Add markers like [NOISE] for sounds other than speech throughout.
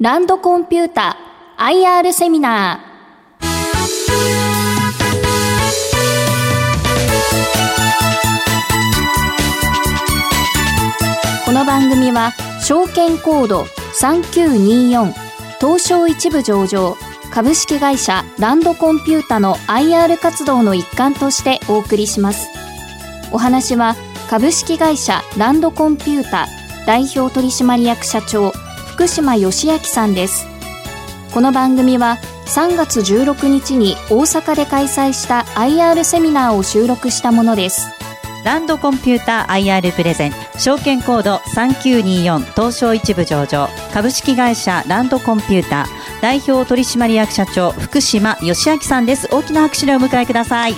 ランドコンピュータ IR セミナー。この番組は証券コード3924東証一部上場株式会社ランドコンピュータの IR 活動の一環としてお送りします。お話は株式会社ランドコンピュータ代表取締役社長福島義明さんです。この番組は3月16日に大阪で開催した IR セミナーを収録したものです。ランドコンピューター IR プレゼン証券コード3924東証一部上場株式会社ランドコンピューター代表取締役社長福島義明さんです。大きな拍手でお迎えください。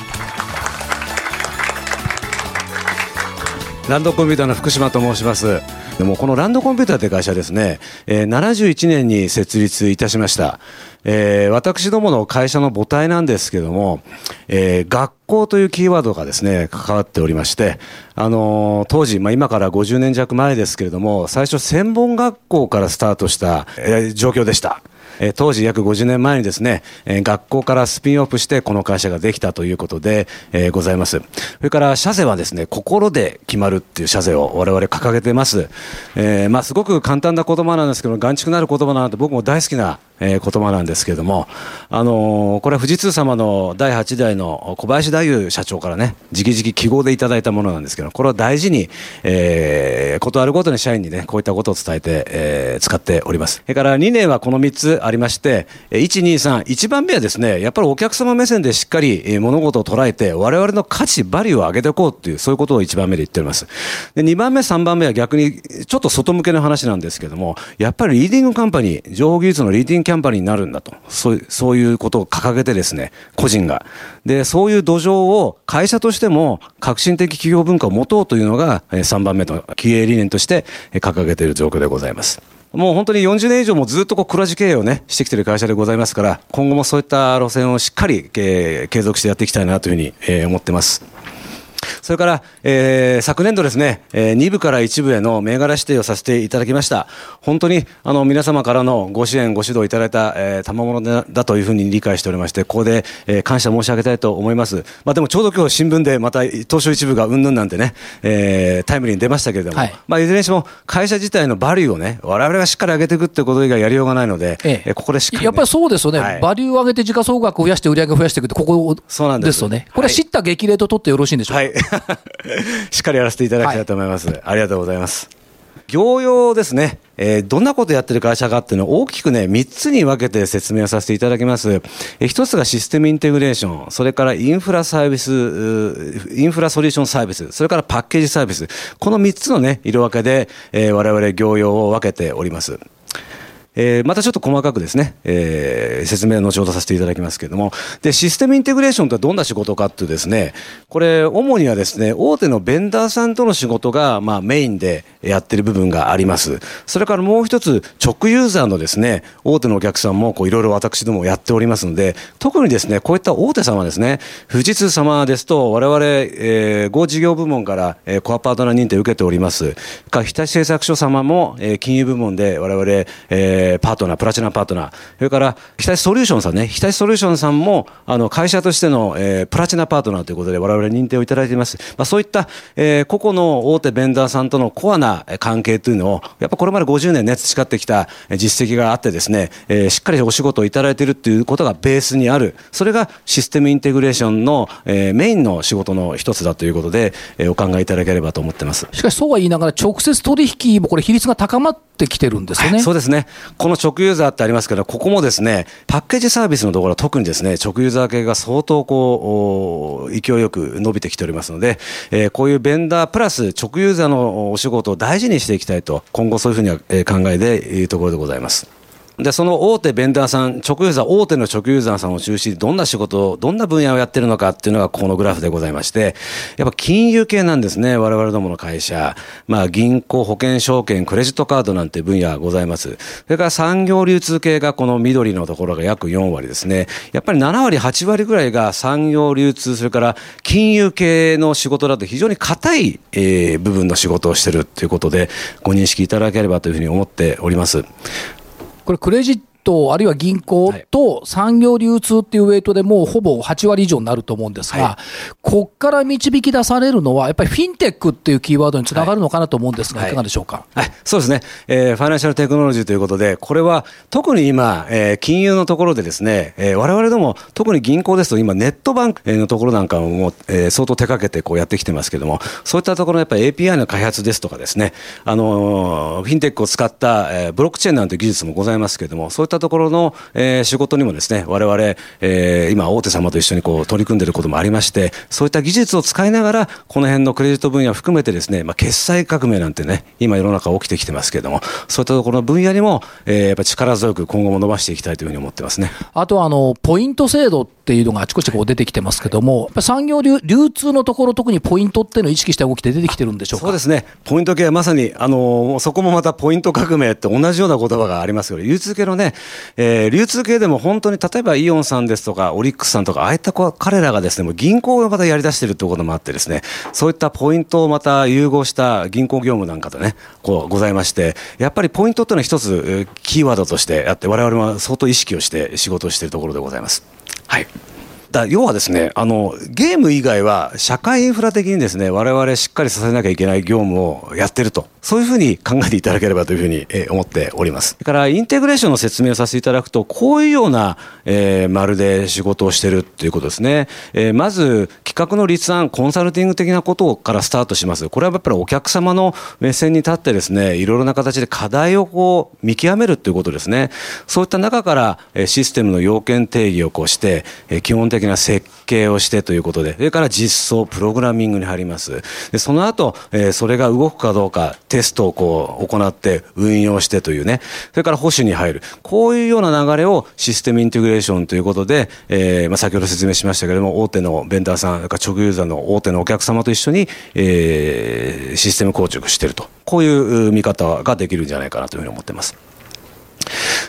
ランドコンピューターの福島と申しますでもこのランドコンピューターという会社ですね、え、71年に設立いたしました。えー、私どもの会社の母体なんですけども、えー、学校というキーワードがですね、関わっておりまして、あのー、当時、まあ、今から50年弱前ですけれども、最初専門学校からスタートした、えー、状況でした。え当時約50年前にですね、え学校からスピンオフしてこの会社ができたということで、えございます。それから社税はですね、心で決まるっていう社税を我々掲げてます。えー、まあすごく簡単な言葉なんですけど、眼蓄なる言葉なんて僕も大好きなえー、言葉なんですけれども、あのー、これは富士通様の第8代の小林大夫社長からね、直々記号でいただいたものなんですけど、これを大事に、えー、ことあるごとに社員にね、こういったことを伝えて、えー、使っております。それから2年はこの3つありまして、1、2、3、1番目はですね、やっぱりお客様目線でしっかり物事を捉えて、我々の価値、バリューを上げていこうっていう、そういうことを1番目で言っております。で、2番目、3番目は逆に、ちょっと外向けの話なんですけども、やっぱりリーディングカンパニー、情報技術のリーディングキャンパニーになるんだと。そうそういうことを掲げてですね、個人が。で、そういう土壌を会社としても革新的企業文化を持とうというのが3番目の経営理念として掲げている状況でございます。もう本当に40年以上もずっとこう黒字経営をね、してきている会社でございますから、今後もそういった路線をしっかり、えー、継続してやっていきたいなというふうに、えー、思ってます。それから、えー、昨年度ですね、えー、2部から1部への銘柄指定をさせていただきました。本当に、あの、皆様からのご支援、ご指導いただいた、えー、賜物だだというふうに理解しておりまして、ここで、えー、感謝申し上げたいと思います。まあでもちょうど今日新聞でまた東証一部がうんぬんなんてね、えー、タイムリーに出ましたけれども、はい、まあいずれにしても会社自体のバリューをね、我々がしっかり上げていくってこと以外やりようがないので、ええ、ここでしっかり、ね、やっぱりそうですよね、はい、バリューを上げて時価総額を増やして売り上げを増やしていくって、ここそうなんですよね。これは知った激励と取ってよろしいんでしょうか？はい [LAUGHS] しっかりやらせていただきたいと思います。はい、ありがとうございます。業用ですね、えー、どんなことやってる会社かっていうのを大きくね、3つに分けて説明をさせていただきます。えー、1つがシステムインテグレーション、それからインフラサービス、インフラソリューションサービス、それからパッケージサービス、この3つのね、色分けで、えー、我々業用を分けております。えー、またちょっと細かくですね、えー、説明を後ほどさせていただきますけれども、で、システムインテグレーションとはどんな仕事かっていうですね、これ、主にはですね、大手のベンダーさんとの仕事が、まあ、メインでやってる部分があります。それからもう一つ、直ユーザーのですね、大手のお客さんも、こう、いろいろ私どもやっておりますので、特にですね、こういった大手様ですね、富士通様ですと、我々、えー、合事業部門から、えー、コアパートナー認定を受けております。か、日立製作所様も、えー、金融部門で我々、えーえー、パートナー、プラチナパートナー、それから日立ソリューションさんね、日立ソリューションさんも、あの、会社としての、えー、プラチナパートナーということで我々認定をいただいています。まあ、そういった、えー、個々の大手ベンダーさんとのコアな関係というのを、やっぱこれまで50年ね、培ってきた実績があってですね、えー、しっかりお仕事をいただいているということがベースにある。それがシステムインテグレーションの、えー、メインの仕事の一つだということで、えー、お考えいただければと思ってます。しかしそうは言いながら、直接取引もこれ比率が高まってきてるんですよね。はい、そうですね。この直ユーザーってありますけど、ここもですね、パッケージサービスのところは特にですね、直ユーザー系が相当こう、勢いよく伸びてきておりますので、えー、こういうベンダープラス直ユーザーのお仕事を大事にしていきたいと、今後そういうふうには考えでいるところでございます。で、その大手ベンダーさん、直ユーザー、大手の直ユーザーさんを中心にどんな仕事を、どんな分野をやってるのかっていうのがこのグラフでございまして、やっぱ金融系なんですね、我々どもの会社。まあ銀行、保険、証券、クレジットカードなんて分野がございます。それから産業流通系がこの緑のところが約4割ですね。やっぱり7割、8割ぐらいが産業流通、それから金融系の仕事だと非常に硬い、えー、部分の仕事をしてるということで、ご認識いただければというふうに思っております。これ、クレジット、あるいは銀行と産業流通っていうウェイトでもうほぼ8割以上になると思うんですが、はい、こっから導き出されるのは、やっぱりフィンテックっていうキーワードにつながるのかなと思うんですが、はい、いかがでしょうか、はい、そうですね、えー、ファイナンシャルテクノロジーということで、これは特に今、えー、金融のところでですね、えー、我々でも特に銀行ですと、今、ネットバンクのところなんかも、えー、相当手掛けてこうやってきてますけれども、そういったところのやっぱり API の開発ですとかですね、あのー、フィンテックを使った、えー、ブロックチェーンなんて技術もございますけれども、そういっったところの、えー、仕事にもですね、我々、えー、今大手様と一緒にこう取り組んでいることもありまして、そういった技術を使いながら、この辺のクレジット分野を含めてですね、まあ、決済革命なんてね、今世の中起きてきてますけれども、そういったところの分野にも、えー、やっぱ力強く今後も伸ばしていきたいというふうに思ってますね。あとあの、ポイント制度っていうのがあちこちこう出てきてますけども、はい、産業流流通のところ、特にポイントっていうのを意識した動きって出てきてるんでしょうか？そうですね。ポイント系はまさに、あの、そこもまたポイント革命って同じような言葉がありますよ流通系のね、えー、流通系でも本当に例えばイオンさんですとか、オリックスさんとか、ああいった彼らがですね、もう銀行をまたやり出してるということもあってですね、そういったポイントをまた融合した銀行業務なんかとね、こうございまして、やっぱりポイントっていうのは一つキーワードとしてあって、我々は相当意識をして仕事をしているところでございます。はい。だ要はですね、あの、ゲーム以外は社会インフラ的にですね、我々しっかりさせなきゃいけない業務をやってると。そういうふうに考えていただければというふうに、え思っております。それからインテグレーションの説明をさせていただくと、こういうような、えー、まるで仕事をしてるっていうことですね。えー、まず企画の立案、コンサルティング的なことからスタートします。これはやっぱりお客様の目線に立ってですね、いろいろな形で課題をこう見極めるっていうことですね。そういった中から、システムの要件定義をこうして、基本的な設計をしてということで、それから実装、プログラミングに入ります。でその後、えー、それが動くかどうか、テストをこう行って運用してというね、それから保守に入る。こういうような流れをシステムインテグレーションということで、えー、まあ先ほど説明しましたけれども、大手のベンダーさん、か直ユーザーの大手のお客様と一緒に、えー、システム構築してると。こういう見方ができるんじゃないかなというふうに思ってます。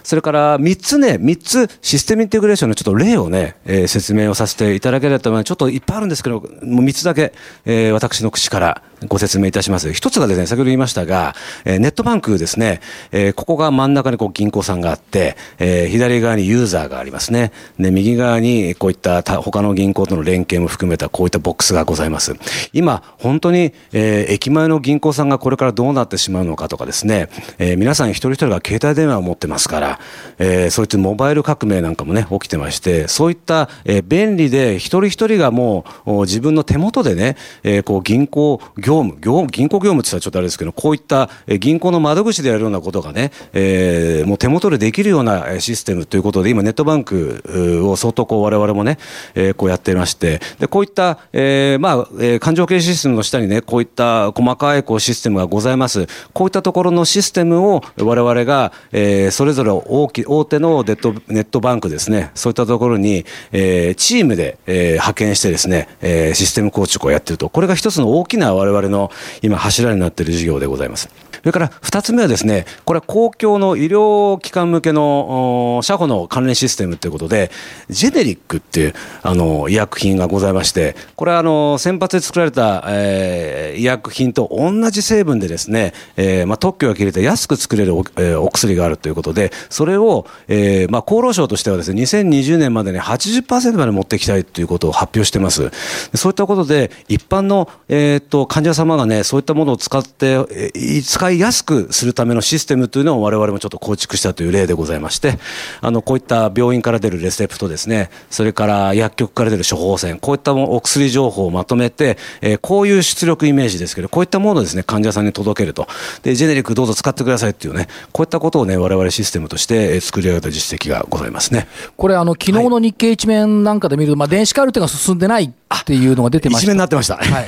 それから3つね、3つシステムインテグレーションのちょっと例をね、えー、説明をさせていただければと思います。ちょっといっぱいあるんですけど、もう3つだけ、えー、私の口からご説明いたします。一つがですね、先ほど言いましたが、えー、ネットバンクですね、えー、ここが真ん中にこう銀行さんがあって、えー、左側にユーザーがありますね。で、右側にこういった他の銀行との連携も含めたこういったボックスがございます。今、本当に、えー、駅前の銀行さんがこれからどうなってしまうのかとかですね、えー、皆さん一人一人が携帯電話を持ってますから、えー、そういったモバイル革命なんかもね、起きてまして、そういった、えー、便利で一人一人がもう自分の手元でね、えー、こう銀行業業務、業銀行業務って言ったらちょっとあれですけど、こういった銀行の窓口でやるようなことがね、えー、もう手元でできるようなシステムということで、今ネットバンクを相当こう我々もね、えー、こうやってまして、で、こういった、えー、まあ、えー、勘定系システムの下にね、こういった細かいこうシステムがございます。こういったところのシステムを我々が、えー、それぞれ大き大手のネットネットバンクですね、そういったところに、えー、チームで、えー、派遣してですね、えー、システム構築をやってると。これが一つの大きな我々の今柱になっている事業でございます。それから2つ目はですね、これは公共の医療機関向けの社保の関連システムということで、ジェネリックっていうあの医薬品がございまして、これはあの先発で作られた、えー、医薬品と同じ成分でですね、えー、まあ、特許が切れて安く作れるお,、えー、お薬があるということで、それを、えまあ、厚労省としてはですね、2020年までに80%まで持っていきたいということを発表しています。そういったことで、一般の、えーと、と患者様がね、そういったものを使って、えー、使いやすくするためのシステムというのを我々もちょっと構築したという例でございまして、あの、こういった病院から出るレセプトですね、それから薬局から出る処方箋、こういったお薬情報をまとめて、えー、こういう出力イメージですけど、こういったものをですね、患者さんに届けると。で、ジェネリックどうぞ使ってくださいっていうね、こういったことをね、我々システムとして作り上げた実績がございますね。これ、あの、昨日の日経一面なんかで見ると、はい、まあ、電子カルテが進んでないっていうのが出てました。一面になってました。はい。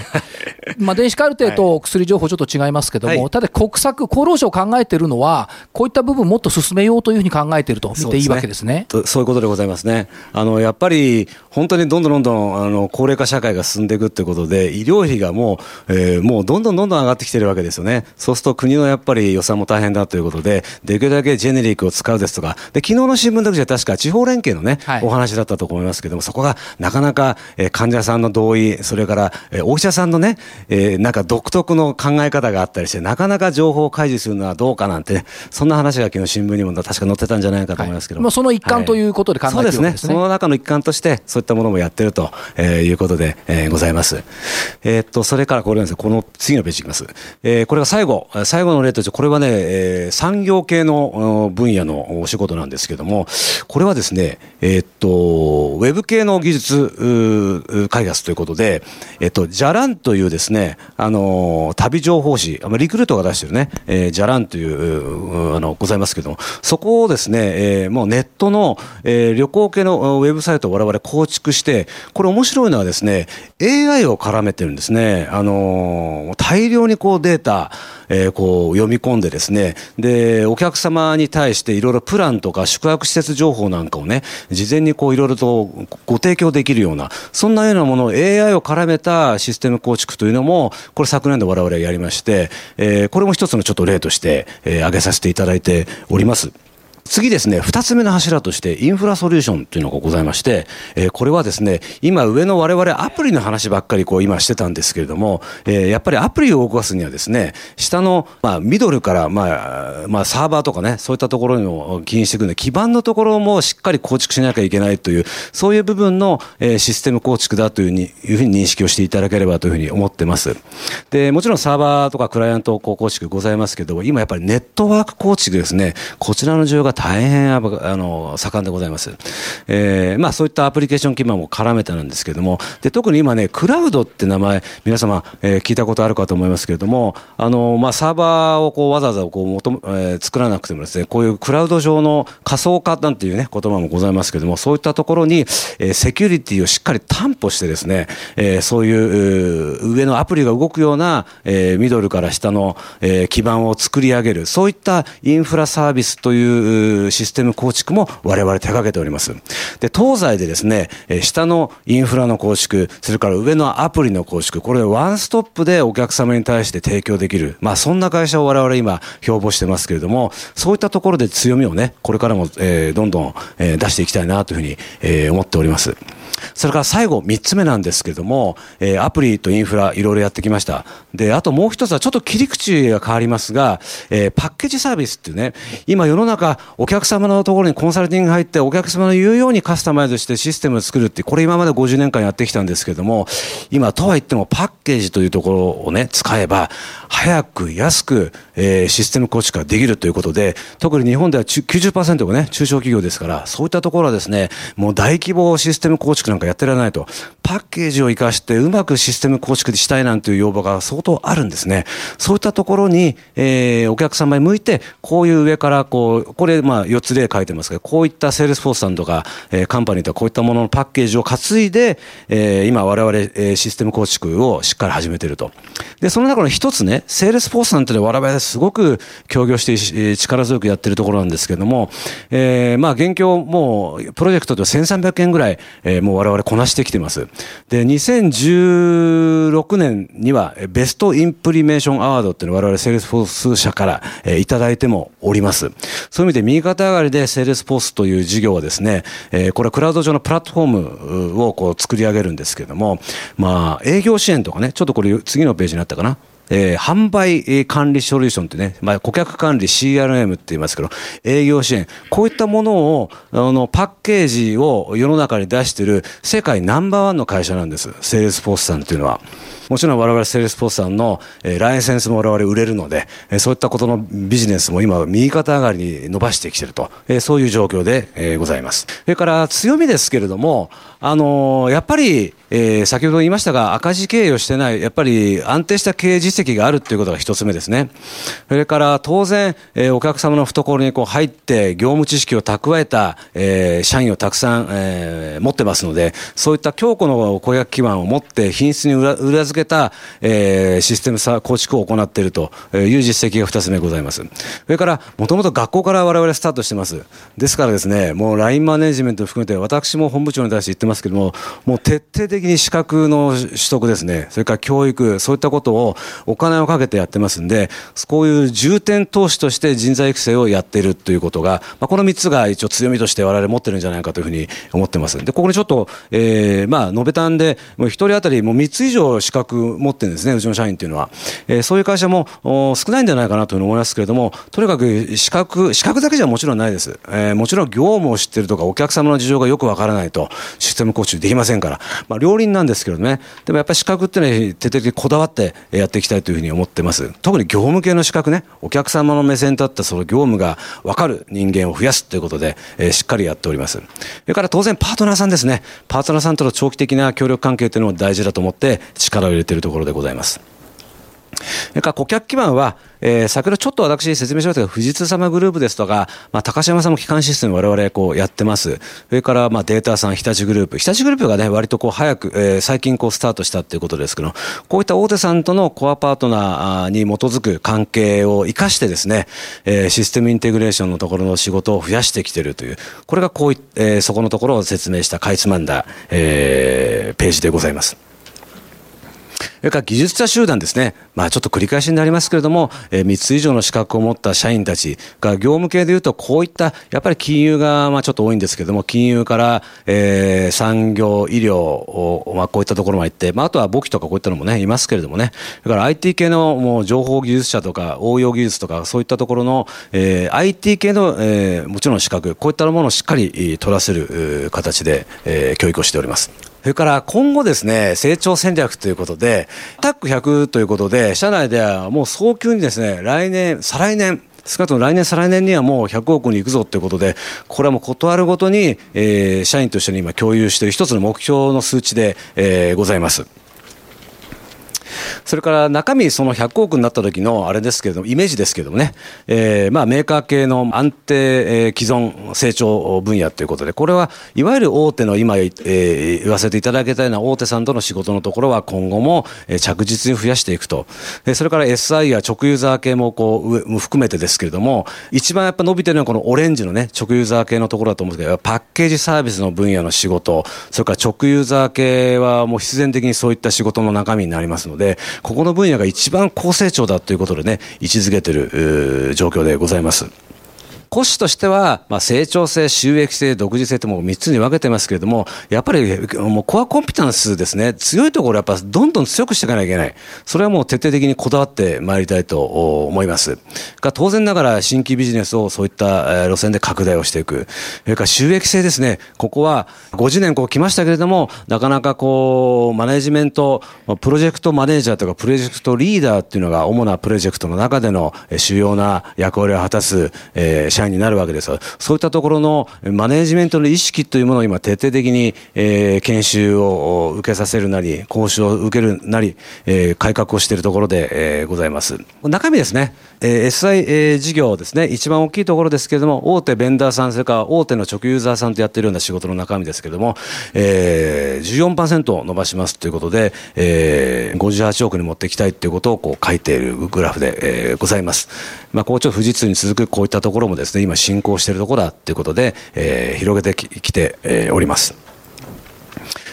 まあ、電子カルテと薬情報ちょっと違いますけども、はい、ただ国策、厚労省考えているのは、こういった部分もっと進めようというふうに考えていると見ていいわけですね。そういうことでございますね。あの、やっぱり、本当にどんどんどんどん、あの、高齢化社会が進んでいくってことで、医療費がもう、えー、もうどんどんどんどん上がってきてるわけですよね。そうすると国のやっぱり予算も大変だということで、できるだけジェネリックを使うですとか、で、昨日の新聞だけじゃ確か地方連携のね、はい、お話だったと思いますけども、そこがなかなか、えー、患者さんの同意、それから、えー、お医者さんのね、えー、なんか独特の考え方があったりして、なかなか情報を開示するのはどうかなんて、ね、そんな話が昨日新聞にも確か載ってたんじゃないかと思いますけど、はい、まあ、その一環ということで考えてる、ね、そうですね。その中の一環として、そういったものもやってると、えー、いうことで、えー、ございます。えー、っと、それからこれなんですこの次のページいきます。えー、これが最後、最後の例として、これはね、えー、産業系の分野のお仕事なんですけども、これはですね、えー、っと、ウェブ系の技術開発ということで、えっと、じゃらんというですね、あの、旅情報誌、リクルートが出してるね、えー、じゃらんという、あの、ございますけども、そこをですね、えー、もうネットの、えー、旅行系のウェブサイトを我々構築して、これ面白いのはですね、AI を絡めてるんですね。あの、大量にこうデータ、えー、こう読み込んでですね、で、お客様に対していろいろプランとか宿泊施設情報なんかをね、事前にこういろいろとご提供できるような、そんなようなものを AI を絡めたシステム構築というのも、これ昨年度我々やりまして、えー、これも一つのちょっと例として、えー、挙げさせていただいております。次ですね、二つ目の柱として、インフラソリューションというのがございまして、えー、これはですね、今上の我々アプリの話ばっかりこう今してたんですけれども、えー、やっぱりアプリを動かすにはですね、下の、まあ、ミドルから、まあ、まあ、サーバーとかね、そういったところにも起因していくんで、基盤のところもしっかり構築しなきゃいけないという、そういう部分の、えー、システム構築だというにいうふうに認識をしていただければというふうに思ってます。で、もちろんサーバーとかクライアント構築ございますけど、今やっぱりネットワーク構築ですね、こちらの需要が大変あの盛んでございます。えー、まあそういったアプリケーション基盤も絡めてなんですけれども、で特に今ね、クラウドって名前、皆様、えー、聞いたことあるかと思いますけれども、あのまあサーバーをこうわざわざこう求、えー、作らなくてもですね、こういうクラウド上の仮想化なんていうね、言葉もございますけれども、そういったところに、えー、セキュリティをしっかり担保してですね、えー、そういう上のアプリが動くような、えー、ミドルから下の、えー、基盤を作り上げる、そういったインフラサービスというシステム構築も我々手掛けております。で、東西でですね、下のインフラの構築、それから上のアプリの構築、これワンストップでお客様に対して提供できる。まあそんな会社を我々今標榜してますけれども、そういったところで強みをね、これからも、え、どんどん、え、出していきたいなというふうに、え、思っております。それから最後、3つ目なんですけども、えー、アプリとインフラ、いろいろやってきました。で、あともう一つはちょっと切り口が変わりますが、えー、パッケージサービスっていうね、今世の中、お客様のところにコンサルティングが入って、お客様の言うようにカスタマイズしてシステムを作るって、これ今まで50年間やってきたんですけども、今、とはいってもパッケージというところをね、使えば、早く安く、えー、システム構築ができるということで、特に日本では90%がね、中小企業ですから、そういったところはですね、もう大規模システム構築なんかやってられないと。パッケージを活かしてうまくシステム構築したいなんていう要望が相当あるんですね。そういったところに、えー、お客様に向いて、こういう上からこう、これまあ4つ例書いてますが、こういったセールスフォースさんとか、えー、カンパニーとかこういったもののパッケージを担いで、えー、今我々、え、システム構築をしっかり始めてると。で、その中の一つね、セールスフォースなんって我々すごく協業して力強くやってるところなんですけども、えー、まあ現況もうプロジェクトで1300件ぐらい、えー、もう我々こなしてきてます。で、2016年には Best Implementation Award っていうのを我々セールスフォース社から、え、いただいてもおります。そういう意味で右肩上がりでセールスフォースという事業はですね、え、これはクラウド上のプラットフォームをこう作り上げるんですけども、まあ営業支援とかね、ちょっとこれ次のページになったかな。えー、販売管理ソリューションってね、まあ、顧客管理 CRM って言いますけど、営業支援、こういったものを、あの、パッケージを世の中に出している世界ナンバーワンの会社なんです。セールスフォースさんっていうのは。もちろん我々セールスフォースさんの、えー、ライセンスも我々売れるので、えー、そういったことのビジネスも今右肩上がりに伸ばしてきてると、えー、そういう状況で、えー、ございます。それから強みですけれども、あのー、やっぱり、えー、先ほど言いましたが赤字経営をしてない、やっぱり安定した経営実績があるということが一つ目ですね。それから当然、えー、お客様の懐にこう入って業務知識を蓄えた、えー、社員をたくさん、えー、持ってますので、そういった強固の顧客基盤を持って品質に裏裏付けた、えー、システム構築を行っているという実績が2つ目ございます。それから、もともと学校から我々スタートしてます。ですからですね、もう LINE マネジメントを含めて、私も本部長に対して言ってますけども、もう徹底的に資格の取得ですね、それから教育、そういったことをお金をかけてやってますんで、こういう重点投資として人材育成をやっているということが、まあ、この3つが一応強みとして我々持ってるんじゃないかというふうに思ってます。で、ここにちょっと、えー、まあ、述べたんで、もう1人当たりもう3つ以上資格格持ってるんですね、うちの社員っていうのは。えー、そういう会社も少ないんじゃないかなというふうに思いますけれども、とにかく資格、資格だけじゃもちろんないです。えー、もちろん業務を知ってるとか、お客様の事情がよくわからないと、システム構築できませんから、まあ、両輪なんですけどね、でもやっぱり資格っていうのは徹底的にこだわってやっていきたいというふうに思ってます。特に業務系の資格ね、お客様の目線に立ったその業務が分かる人間を増やすということで、えー、しっかりやっております。それから当然パートナーさんですね。パートナーさんとの長期的な協力関係というのも大事だと思って力を入れているところでございます。それから顧客基盤は、えー、先ほどちょっと私説明しましたが、富士通様グループですとか、まあ、高島さんも基幹システム我々こうやってます。それから、まあ、データさん、日立グループ。日立グループがね、割とこう早く、えー、最近こうスタートしたっていうことですけど、こういった大手さんとのコアパートナーに基づく関係を生かしてですね、えー、システムインテグレーションのところの仕事を増やしてきてるという、これがこうい、えー、そこのところを説明したかいつまんだ、えー、ページでございます。それから技術者集団ですね。まあちょっと繰り返しになりますけれども、えー、3つ以上の資格を持った社員たちが業務系でいうと、こういった、やっぱり金融がまあちょっと多いんですけれども、金融から、えー、産業、医療を、まあこういったところまで行って、まああとは簿記とかこういったのもね、いますけれどもね。だから IT 系のもう情報技術者とか応用技術とかそういったところの、えー、IT 系の、えー、もちろん資格、こういったものをしっかり取らせる形で、えー、教育をしております。それから今後ですね、成長戦略ということで、タック100ということで、社内ではもう早急にですね、来年、再来年、少なくとも来年、再来年にはもう100億に行くぞということで、これはもう断るごとに、えー、社員として今共有している一つの目標の数値で、えー、ございます。それから中身、その100億になった時のあれですけれども、イメージですけれどもね、えー、まあメーカー系の安定、えー、既存成長分野ということで、これはいわゆる大手の今、えー、言わせていただけたような大手さんとの仕事のところは今後も着実に増やしていくと。それから SI や直ユーザー系もこう含めてですけれども、一番やっぱ伸びてるのはこのオレンジのね、直ユーザー系のところだと思うんですけど、パッケージサービスの分野の仕事、それから直ユーザー系はもう必然的にそういった仕事の中身になりますので、ここの分野が一番高成長だということでね、位置づけてる状況でございます。コストとしては、まあ、成長性、収益性、独自性ともう3つに分けてますけれども、やっぱりもうコアコンピタンスですね、強いところやっぱどんどん強くしていかなきゃいけない。それはもう徹底的にこだわってまいりたいと思います。が当然ながら新規ビジネスをそういった路線で拡大をしていく。それから収益性ですね。ここは50年こう来ましたけれども、なかなかこう、マネジメント、プロジェクトマネージャーとかプロジェクトリーダーっていうのが主なプロジェクトの中での主要な役割を果たす、えー、社員になるわけです。そういったところのマネジメントの意識というものを今徹底的に、えー、研修を受けさせるなり、講習を受けるなり、えー、改革をしているところで、えー、ございます。中身ですね。えー、SI、えー、事業ですね。一番大きいところですけれども、大手ベンダーさん、それから大手の直ユーザーさんとやっているような仕事の中身ですけれども、えー、14%伸ばしますということで、えー、58億に持っていきたいということをこう書いているグラフで、えー、ございます。まあ、こうちょっと富士通に続くこういったところもですね、今進行しているところだということで、えー、広げてきて、えー、おります。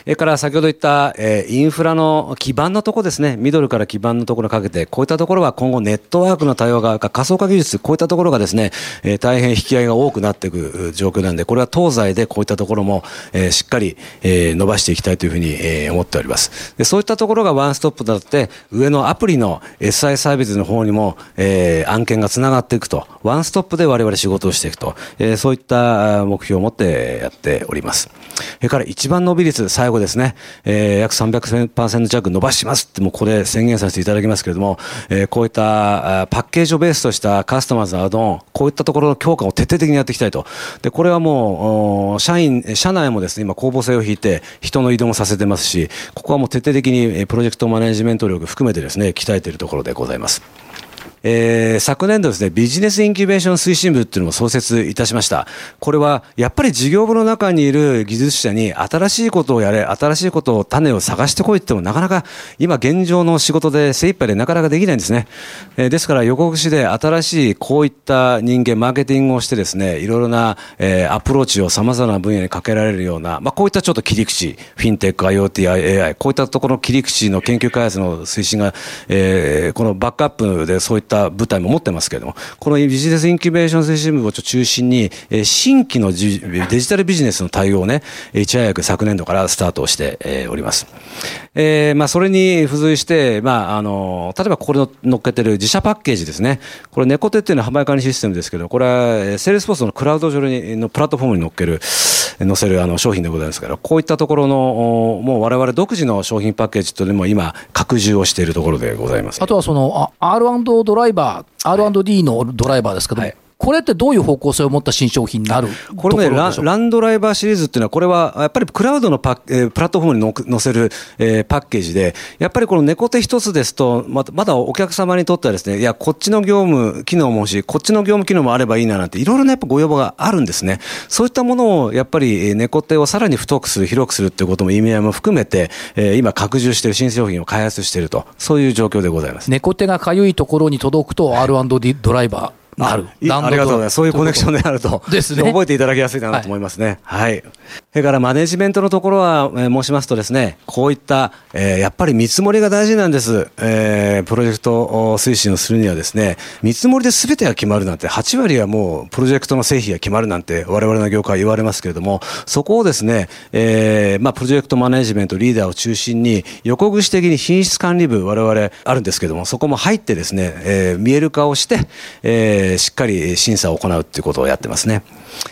それから先ほど言った、えー、インフラの基盤のところですね、ミドルから基盤のところにかけて、こういったところは今後ネットワークの対応が、仮想化技術、こういったところがですね、えー、大変引き合いが多くなっていく状況なんで、これは東西でこういったところも、えー、しっかり、えー、伸ばしていきたいというふうに、えー、思っております。でそういったところがワンストップだって、上のアプリの SI サービスの方にも、えー、案件がつながっていくと、ワンストップで我々仕事をしていくと、えー、そういった目標を持ってやっております。それから一番伸び率、最後ですね。えー、約300%弱伸ばしますって、もうこれ宣言させていただきますけれども、えー、こういったパッケージをベースとしたカスタマーズアドオン、こういったところの強化を徹底的にやっていきたいと。で、これはもう、社員、社内もですね、今公募性を引いて人の移動もさせてますし、ここはもう徹底的にプロジェクトマネジメント力含めてですね、鍛えているところでございます。えー、昨年度ですね、ビジネスインキュベーション推進部っていうのも創設いたしました。これは、やっぱり事業部の中にいる技術者に新しいことをやれ、新しいことを種を探してこいってもなかなか今現状の仕事で精一杯でなかなかできないんですね。えー、ですから予告しで新しいこういった人間、マーケティングをしてですね、いろいろな、えー、アプローチを様々な分野にかけられるような、まあこういったちょっと切り口、フィンテック、IoT、AI、こういったところの切り口の研究開発の推進が、えー、このバックアップでそういったった舞台も持ってますけれども、このビジネスインキュベーション推進部を中心に、新規のデジタルビジネスの対応をね、いち早く昨年度からスタートして、おります。えー、まあ、それに付随して、まあ、あの、例えばここに乗っけてる自社パッケージですね。これ、ネコテっていうのは販売管理システムですけど、これは、セールスポーツのクラウド上に、のプラットフォームに乗っける、載せるあの商品でございますから、こういったところの、もう我々独自の商品パッケージというのも今、拡充をしているところでございます。あとはその、R& ドライバー、R&D のドライバーですけども、はいこれってどういう方向性を持った新商品になるこれねラ、ランドライバーシリーズっていうのは、これはやっぱりクラウドのパえー、プラットフォームに載せる、えー、パッケージで、やっぱりこの猫手一つですと、ままだお客様にとってはですね、いや、こっちの業務機能も欲しい、こっちの業務機能もあればいいななんて、いろいろなやっぱご要望があるんですね。そういったものをやっぱり猫手をさらに太くする、広くするっていうことも意味合いも含めて、えー、今拡充している新商品を開発していると、そういう状況でございます。猫手がかゆいところに届くと R&D ドライバー。ある。ありがとうございます。そういうコネクションであると。ですね。覚えていただきやすいかなと思いますね。はい。それからマネジメントのところは、えー、申しますとですね、こういった、えー、やっぱり見積もりが大事なんです。えー、プロジェクト推進をするにはですね、見積もりで全てが決まるなんて、8割はもうプロジェクトの成否が決まるなんて、我々の業界は言われますけれども、そこをですね、えー、まあ、プロジェクトマネジメントリーダーを中心に、横串的に品質管理部、我々あるんですけれども、そこも入ってですね、えー、見える化をして、えー、しっかり審査を行うっていうことをやってますね。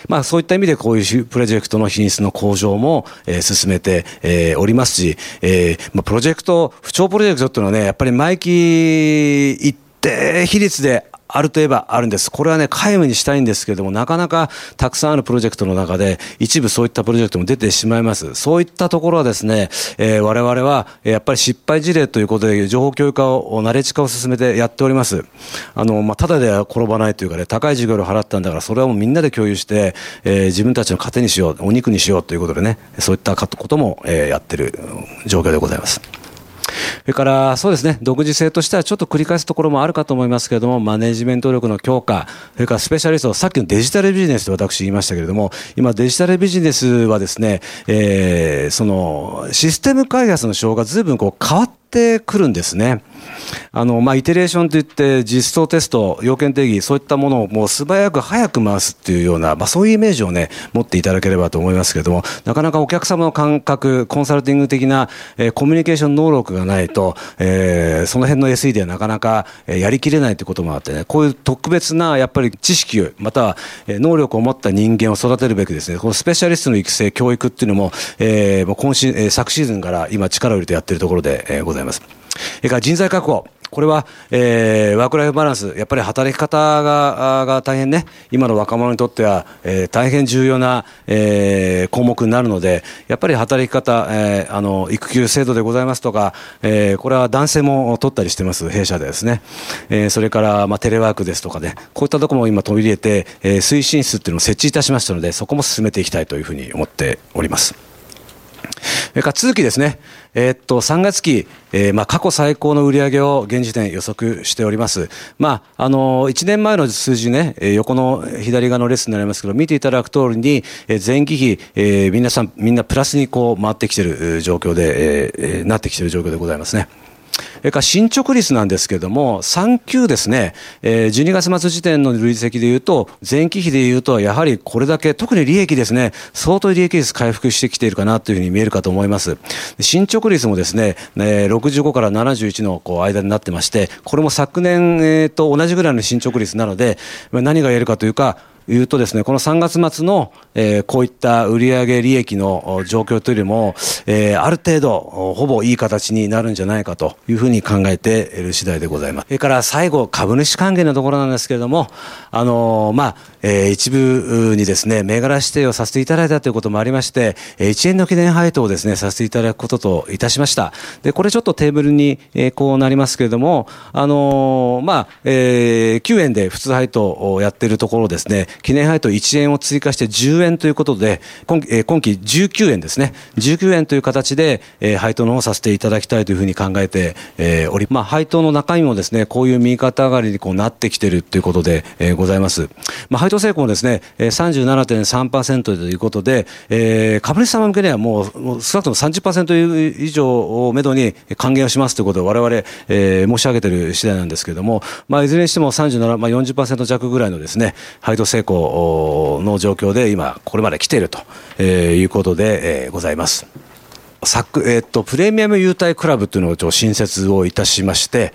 まあそういった意味でこういうプロジェクトの品質の向上も、えー、進めて、えー、おりますし、えー、まあプロジェクト、不調プロジェクトっていうのはね、やっぱり毎期一定比率であるといえばあるんです。これはね、皆無にしたいんですけれども、なかなかたくさんあるプロジェクトの中で、一部そういったプロジェクトも出てしまいます。そういったところはですね、えー、我々は、やっぱり失敗事例ということで、情報共有化を、ナレッジ化を進めてやっております。あの、まあ、ただでは転ばないというかね、高い授業料払ったんだから、それはもうみんなで共有して、えー、自分たちの糧にしよう、お肉にしようということでね、そういったことも、えー、やってる状況でございます。それから、そうですね、独自性としてはちょっと繰り返すところもあるかと思いますけれども、マネジメント力の強化、それからスペシャリスト、さっきのデジタルビジネスと私言いましたけれども、今デジタルビジネスはですね、えー、その、システム開発の手法がずいぶんこう変わっててくるんですね。あの、まあ、イテレーションといって実装テスト、要件定義、そういったものをもう素早く早く回すっていうような、まあ、そういうイメージをね、持っていただければと思いますけども、なかなかお客様の感覚、コンサルティング的な、えー、コミュニケーション能力がないと、えー、その辺の SE ではなかなか、えー、やりきれないということもあってね、こういう特別な、やっぱり知識、または、え、能力を持った人間を育てるべくですね、このスペシャリストの育成、教育っていうのも、えー、もう今シ、え、昨シーズンから今力を入れてやってるところで、え、ございます。ざいます。それから人材確保。これは、えー、ワークライフバランス、やっぱり働き方がが大変ね、今の若者にとっては、えー、大変重要な、えー、項目になるので、やっぱり働き方、えー、あの育休制度でございますとか、えー、これは男性も取ったりしてます、弊社でですね、えー、それから、まあ、テレワークですとかね、こういったところも今取り入れて、えー、推進室っていうのを設置いたしましたので、そこも進めていきたいというふうに思っております。それから続きですね、えー、っと、3月期、えー、まあ、過去最高の売り上げを現時点予測しております。まあ、あの、1年前の数字ね、横の左側のレッスンになりますけど、見ていただく通りに、え前期比、えー、皆さん、みんなプラスにこう回ってきている状況で、えー、なってきている状況でございますね。それから進捗率なんですけれども、3級ですね、えー、12月末時点の累積でいうと、前期比でいうと、やはりこれだけ、特に利益ですね、相当利益率回復してきているかなというふうに見えるかと思います。進捗率もですね、えー、65から71のこう間になってまして、これも昨年、と同じぐらいの進捗率なので、何が言えるかというか、いうとですね、この3月末の、えー、こういった売上利益の状況というよりも、えー、ある程度、ほぼいい形になるんじゃないかというふうに考えている次第でございます。それから最後、株主還元のところなんですけれども、あのー、まあ、えー、一部にですね、銘柄指定をさせていただいたということもありまして、1円の記念配当をですね、させていただくことといたしました。で、これちょっとテーブルに、えー、こうなりますけれども、あのー、まあ、えー、9円で普通配当をやっているところですね、記念配当1円を追加して10円ということで、今,、期19円ですね、19円という形で、えー、配当の方をさせていただきたいというふうに考えて、えー、おり、まあ、配当の中身もですね、こういう右肩上がりにこうなってきているということで、えー、ございます。まあ、配当成功もですね、37.3%ということで、えー、株主様向けにはもう、もう少なくとも30%以上をめどに還元をしますということを我々、えー、申し上げている次第なんですけれども、まあ、いずれにしても37、まあ40%弱ぐらいのですね、配当成功の状況で今、これまで来ているということで、ございます。昨、えっ、と、プレミアム優待クラブというのを新設をいたしまして、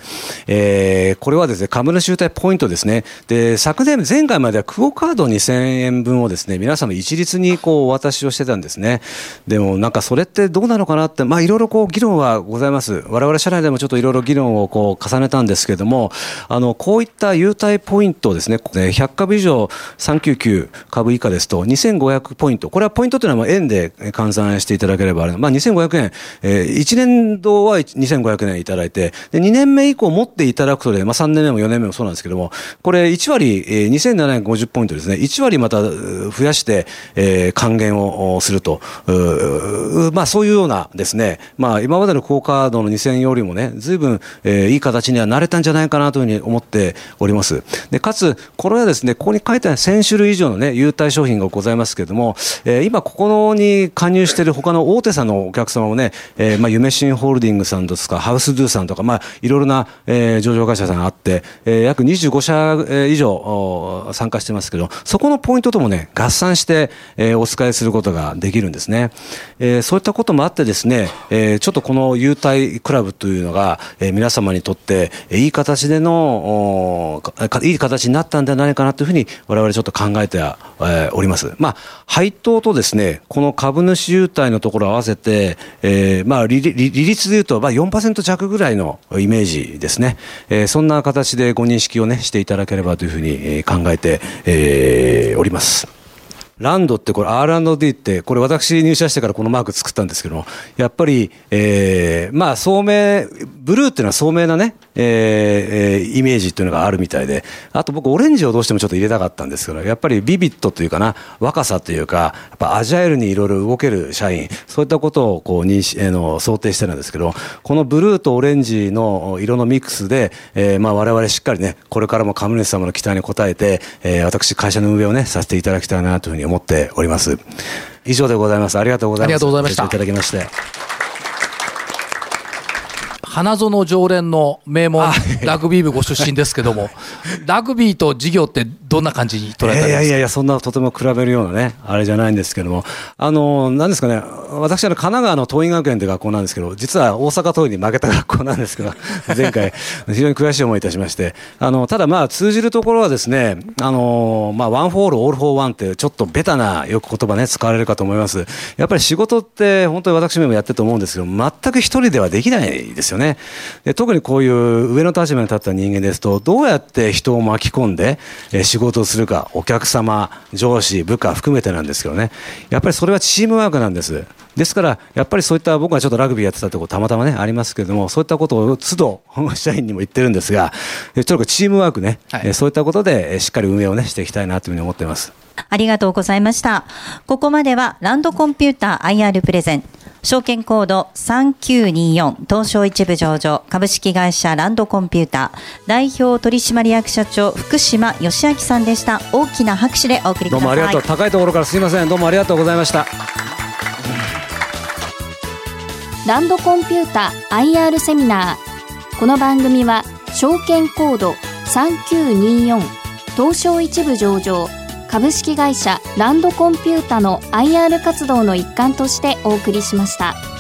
えー、これはですね、株主優待ポイントですね。で、昨年、前回まではクオカード2000円分をですね、皆様一律にこうお渡しをしてたんですね。でもなんかそれってどうなのかなって、まあいろいろこう議論はございます。我々社内でもちょっといろいろ議論をこう重ねたんですけれども、あの、こういった優待ポイントですね、100株以上399株以下ですと2500ポイント。これはポイントというのは円で換算していただければある。まあ2500円、えー、1年度は2500円いただいて、で、2年目以降持っていただくとで、まあ3年目も4年目もそうなんですけども、これ1割、えー、2750ポイントですね、1割また増やして、えー、還元をすると、まあそういうようなですね、まあ今までのクオカードの2000よりもね、ずいぶん、えー、いい形にはなれたんじゃないかなというふうに思っております。で、かつ、これはですね、ここに書いてある1000種類以上のね、優待商品がございますけれども、えー、今ここに加入している他の大手さんのお客客様もね、えー、まあ、夢新ホールディングさんですか、ハウスドゥさんとか、まあ、いろいろな、えー、上場会社さんがあって、えー、約25社以上参加してますけど、そこのポイントともね、合算して、えー、お使いすることができるんですね。えー、そういったこともあってですね、えー、ちょっとこの優待クラブというのが、えー、皆様にとって、えー、いい形でのお、いい形になったんではないかなというふうに、我々ちょっと考えては、えー、おります。まあ、配当とですね、この株主優待のところを合わせて、えー、まあ利、利率でいうと、まあ4%弱ぐらいのイメージですね。えー、そんな形でご認識をね、していただければというふうに考えて、えー、おります。ランドってこれ R&D ってこれ私入社してからこのマーク作ったんですけどやっぱり、えー、まあ聡明ブルーっていうのは聡明なね、えー、イメージっていうのがあるみたいであと僕オレンジをどうしてもちょっと入れたかったんですけどやっぱりビビットというかな若さというかやっぱアジャイルにいろいろ動ける社員そういったことをこう認識、えー、の想定してるんですけどこのブルーとオレンジの色のミックスで、えー、まあ我々しっかりねこれからも株主様の期待に応えて、えー、私会社の運営をねさせていただきたいなというふうに思います。っております。以上でございます。ありがとうございます。ありがとうございました。いただきまして。花園常連の名門ラグビー部ご出身ですけども、ラグビーと事業ってどんな感じに捉えたんですか、いやいやいや、そんなとても比べるようなね、あれじゃないんですけども、あの、なんですかね、私は神奈川の桐蔭学園という学校なんですけど、実は大阪桐蔭に負けた学校なんですけど、[LAUGHS] 前回、非常に悔しい思いいたしまして、あの、ただまあ通じるところはですね、あの、まあ、 One for all, all for one って、ちょっとベタなよく言葉ね、使われるかと思います。やっぱり仕事って、本当に私もやってると思うんですけど、全く一人ではできないですよね。で特にこういう上の立場に立った人間ですと、どうやって人を巻き込んで、え仕事をするか、お客様、上司、部下含めてなんですけどね、やっぱりそれはチームワークなんです。ですから、やっぱりそういった僕はちょっとラグビーやってたところたまたまね、ありますけれども、そういったことを都度、[LAUGHS] 社員にも言ってるんですが、ちょっとチームワークね、はい、そういったことでしっかり運営をね、していきたいなというふうに思っています。ありがとうございました。ここまではランドコンピューター IR プレゼン、証券コード3924東証一部上場株式会社ランドコンピューター代表取締役社長福島義明さんでした。大きな拍手でお送りください。どうもありがとう。高いところからすいません。どうもありがとうございました。ランドコンピュータ IR セミナー。この番組は証券コード3924東証一部上場株式会社ランドコンピュータの IR 活動の一環としてお送りしました。